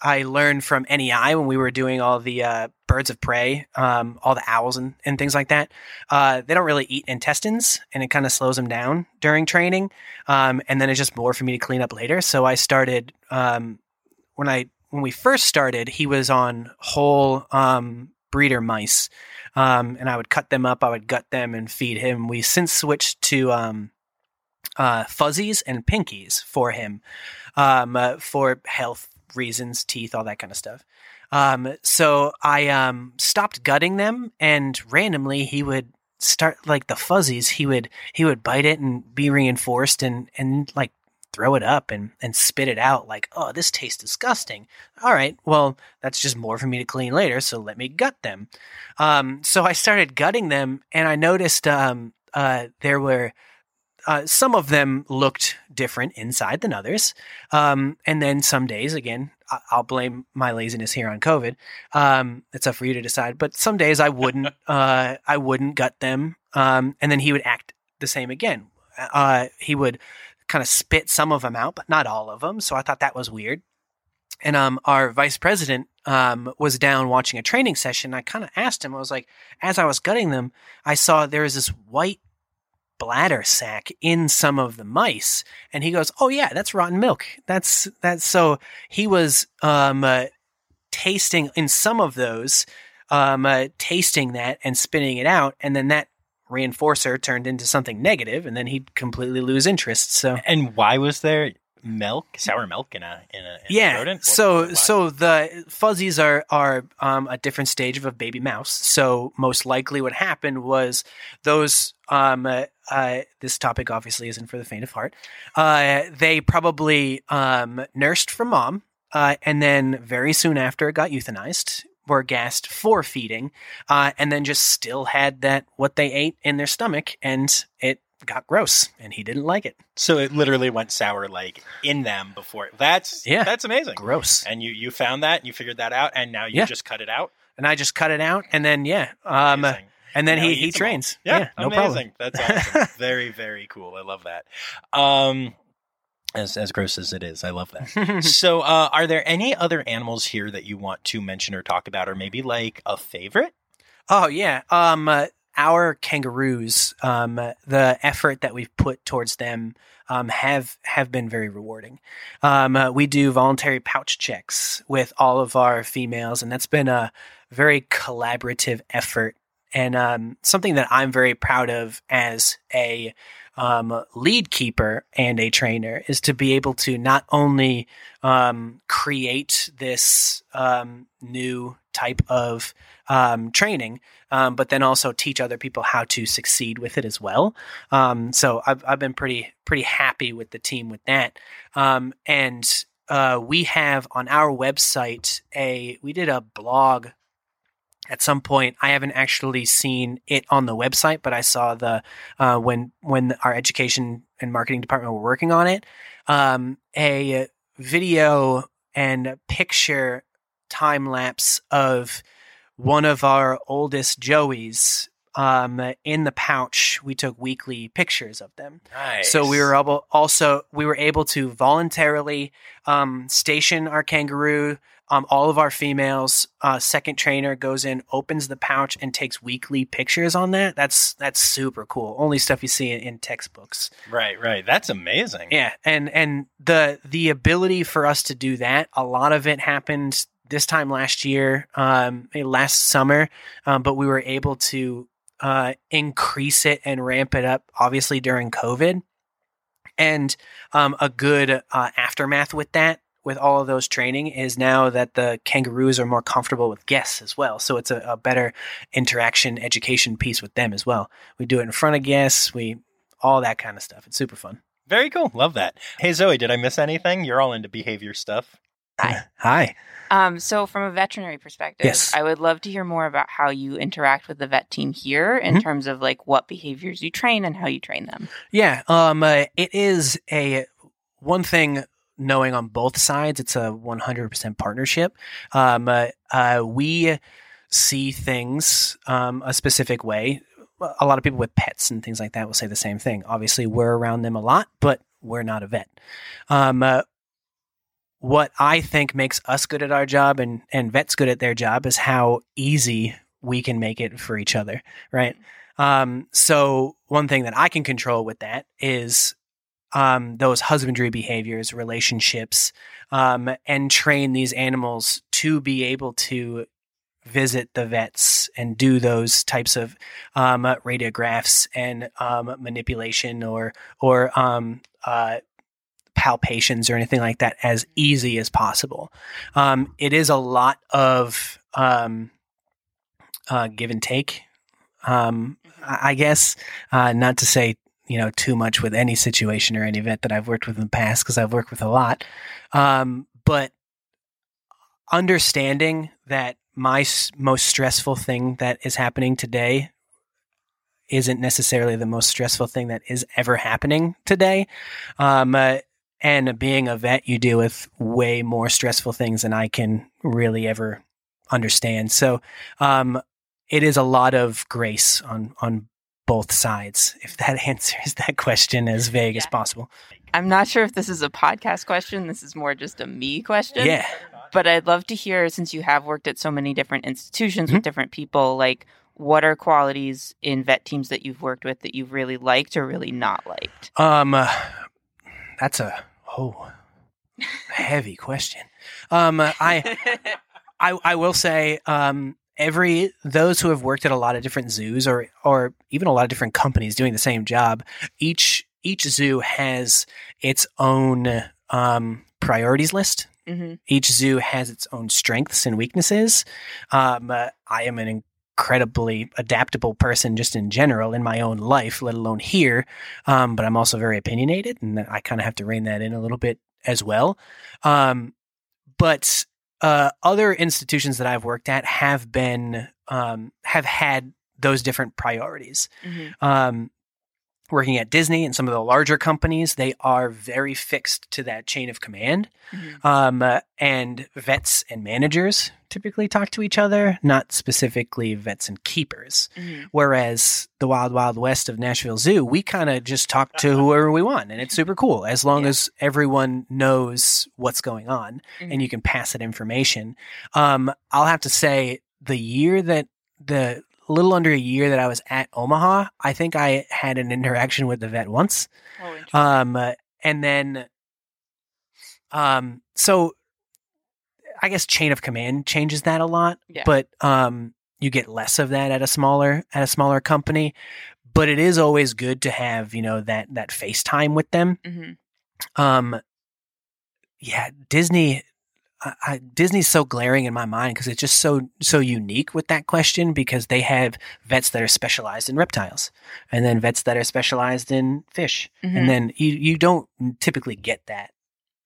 I learned from NEI when we were doing all the uh, birds of prey, um, all the owls and, and things like that. Uh, they don't really eat intestines, and it kind of slows them down during training. Um, and then it's just more for me to clean up later. So I started um, when I when we first started, he was on whole um, breeder mice, um, and I would cut them up, I would gut them, and feed him. We since switched to um, uh, fuzzies and pinkies for him uh, for health reasons, teeth, all that kind of stuff. Um, so I um, stopped gutting them, and randomly he would start like the fuzzies. He would he would bite it and be reinforced, and and like throw it up and and spit it out like oh this tastes disgusting all right well that's just more for me to clean later so let me gut them um, so i started gutting them and i noticed um, uh, there were uh, some of them looked different inside than others. Um, and then some days, again, I- I'll blame my laziness here on COVID. Um, it's up for you to decide. But some days I wouldn't, uh, I wouldn't gut them. Um, and then he would act the same again. Uh, he would kind of spit some of them out, but not all of them. So I thought that was weird. And um, our vice president um, was down watching a training session. I kind of asked him, I was like, as I was gutting them, I saw there was this white bladder sac in some of the mice. And he goes oh yeah that's rotten milk. That's that's so he was um uh, tasting in some of those um uh, tasting that and spinning it out. And then that reinforcer turned into something negative and then he'd completely lose interest so. And why was there milk, sour milk in a in a, in a yeah rodent? What- so so the fuzzies are are um, a different stage of a baby mouse so most likely what happened was those um uh, uh, this topic obviously isn't for the faint of heart uh they probably um nursed from mom uh and then very soon after got euthanized were gassed for feeding uh and then just still had that what they ate in their stomach and it got gross and he didn't like it So it literally went sour like in them before. That's Yeah. that's amazing. gross And you you found that and you figured that out and now you Yeah. just cut it out. and I just cut it out, and then yeah, um, Amazing. and then Now he he he eats them all. trains. Yeah, no amazing. problem. That's awesome. very very cool. I love that. Um, as as gross as it is, I love that. so, uh, are there any other animals here that you want to mention or talk about, or maybe like a favorite? oh yeah, um, uh, our kangaroos, um, the effort that we've put towards them um, have have been very rewarding. Um, uh, we do voluntary pouch checks with all of our females, and that's been a very collaborative effort and um, something that I'm very proud of as a um, lead keeper and a trainer is to be able to not only um, create this new type of um, training, um, but then also teach other people how to succeed with it as well. Um, so I've, I've been pretty pretty happy with the team with that. and uh, we have on our website a we did a blog at some point i haven't actually seen it on the website but i saw the uh, when when our education and marketing department were working on it um, a video and picture time lapse of one of our oldest joeys um, in the pouch we took weekly pictures of them Nice. so we were able also we were able to voluntarily um, station our kangaroo. Um, all of our females. Uh, second trainer goes in, opens the pouch, and takes weekly pictures on that. That's that's super cool. Only stuff you see in, in textbooks. right, right. That's amazing. Yeah, and and the the ability for us to do that, a lot of it happened this time last year, um, eh, last summer, um, but we were able to uh, increase it and ramp it up, obviously during COVID, and um, a good uh, aftermath with that. With all of those training is now that the kangaroos are more comfortable with guests as well. So it's a, a better interaction education piece with them as well. We do it in front of guests. We all that kind of stuff. It's super fun. Very cool. Love that. Hey, Zoe, did I miss anything? You're all into behavior stuff. Hi. Hi. Um, so, from a veterinary perspective, Yes. I would love to hear more about how you interact with the vet team here in Mhm. terms of like what behaviors you train and how you train them. Yeah, um, uh, it is a one thing knowing on both sides. It's a 100% partnership. Um, uh, uh, we see things um, a specific way. A lot of people with pets and things like that will say the same thing. Obviously, we're around them a lot, but we're not a vet. Um, uh, what I think makes us good at our job and, and vets good at their job is how easy we can make it for each other, right? Um, so one thing that I can control with that is um, those husbandry behaviors, relationships, um, and train these animals to be able to visit the vets and do those types of um, radiographs and um, manipulation or or um, uh, palpations or anything like that as easy as possible. Um, it is a lot of um, uh, give and take. Um, I guess uh, not to say you know too much with any situation or any event that I've worked with in the past because I've worked with a lot, um, but understanding that my s- most stressful thing that is happening today isn't necessarily the most stressful thing that is ever happening today. Um, uh, and being a vet, you deal with way more stressful things than I can really ever understand. So, um, it is a lot of grace on on both sides. If that answers that question as vague as possible, I'm not sure if this is a podcast question. This is more just a me question. yeah. But I'd love to hear, since you have worked at so many different institutions Mhm. with different people, like what are qualities in vet teams that you've worked with that you've really liked or really not liked? Um, uh, that's a oh heavy question. Um, I I I will say um every those who have worked at a lot of different zoos or or even a lot of different companies doing the same job, each each zoo has its own um priorities list. hmm Each zoo has its own strengths and weaknesses. Um, uh, I am an incredibly adaptable person just in general in my own life, let alone here. Um, but I'm also very opinionated, and I kind of have to rein that in a little bit as well. Um, but uh, other institutions that I've worked at have been um, have had those different priorities. hmm Um, working at Disney and some of the larger companies, they are very fixed to that chain of command. hmm Um, uh, and vets and managers typically talk to each other, not specifically vets and keepers. hmm Whereas the Wild Wild West of Nashville Zoo, we kind of just talk to whoever we want, and it's super cool as long Yeah. as everyone knows what's going on and you can pass that information. Um, I'll have to say the year that the little under a year that I was at Omaha, I think I had an interaction with the vet once. Oh. Um, and then, um, so I guess chain of command changes that a lot, Yeah. but um, you get less of that at a smaller at a smaller company. But it is always good to have you know that that FaceTime with them. hmm Um, yeah, Disney. I, I, Disney's so glaring in my mind because it's just so so unique with that question because they have vets that are specialized in reptiles and then vets that are specialized in fish Mhm. and then you you don't typically get that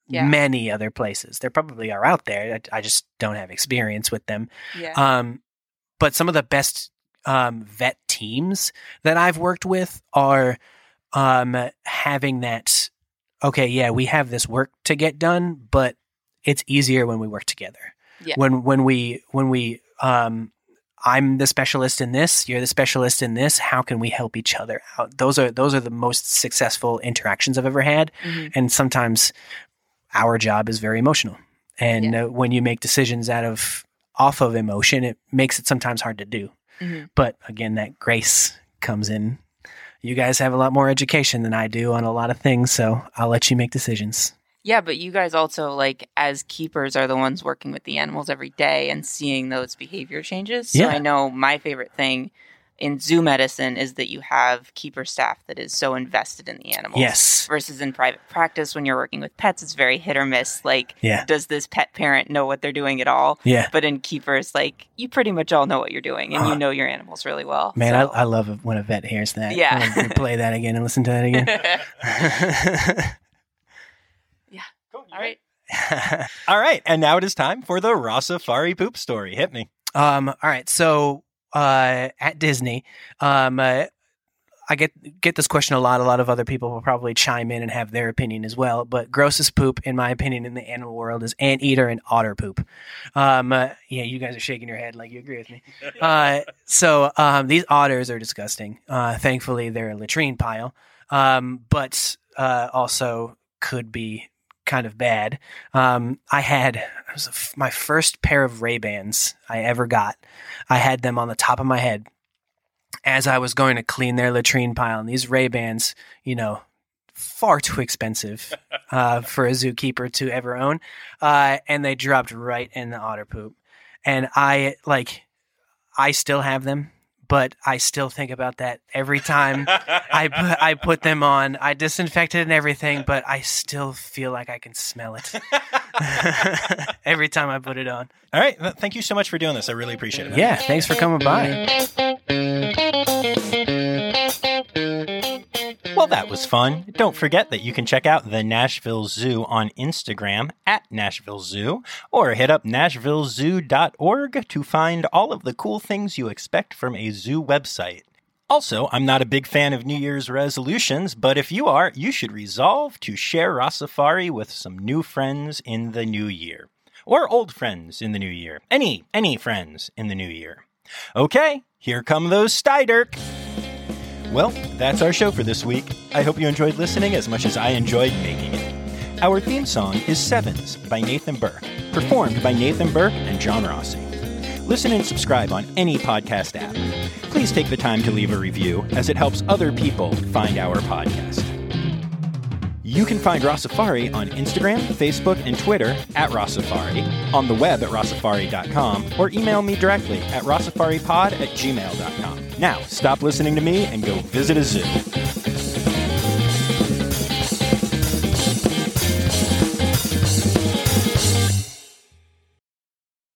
Yeah. many other places. There probably are out there. I, I just don't have experience with them. yeah. Um, but some of the best um, vet teams that I've worked with are um, having that. Okay, yeah, we have this work to get done, but it's easier when we work together. Yeah. When when we when we um, I'm the specialist in this, you're the specialist in this. How can we help each other out? Those are those are the most successful interactions I've ever had Mhm. and sometimes our job is very emotional and Yeah. uh, when you make decisions out of off of emotion it makes it sometimes hard to do Mhm. but again that grace comes in you guys have a lot more education than i do on a lot of things so i'll let you make decisions Yeah, but you guys also like as keepers are the ones working with the animals every day and seeing those behavior changes. So Yeah. I know my favorite thing in zoo medicine is that you have keeper staff that is so invested in the animals. yes Versus in private practice when you're working with pets, it's very hit or miss. Like, yeah does this pet parent know what they're doing at all? yeah But in keepers, like you pretty much all know what you're doing and Uh, you know your animals really well. man so. I, I love it when a vet hears that Yeah. Play that again and listen to that again all right. All right, and now it is time for the Rossafari poop story. Hit me. Um, all right. So uh, at Disney, um, uh, I get get this question a lot. A lot of other people will probably chime in and have their opinion as well. But grossest poop, in my opinion, in the animal world is anteater and otter poop. Um, uh, yeah, you guys are shaking your head like you agree with me. Uh, so um, these otters are disgusting. Uh, thankfully, they're a latrine pile, um, but uh, also could be kind of bad. Um, I had it was f- my first pair of Ray Bans I ever got. I had them on the top of my head as I was going to clean their latrine pile. And these Ray Bans, you know, far too expensive uh, for a zookeeper to ever own, uh, and they dropped right in the otter poop. And I like, I still have them, but I still think about that every time I put, I put them on. I disinfected and everything, but I still feel like I can smell it every time I put it on. All right, thank you so much for doing this. I really appreciate it. Yeah, thanks for coming by. Well, that was fun. Don't forget that you can check out the Nashville Zoo on Instagram at Nashville Zoo or hit up nashvillezoo.org to find all of the cool things you expect from a zoo website. Also, I'm not a big fan of New Year's resolutions, but if you are, you should resolve to share Rossafari with some new friends in the new year. Or old friends in the new year. Any, any friends in the new year. Okay, here come those Steiderk. Well, that's our show for this week. I hope you enjoyed listening as much as I enjoyed making it. Our theme song is Sevens by Nathan Burke, performed by Nathan Burke and John Rossi. Listen and subscribe on any podcast app. Please take the time to leave a review as it helps other people find our podcast. You can find Rossafari on Instagram, Facebook, and Twitter at Rossafari, on the web at rossafari.com, or email me directly at rossafaripod at gmail.com. Now, stop listening to me and go visit a zoo.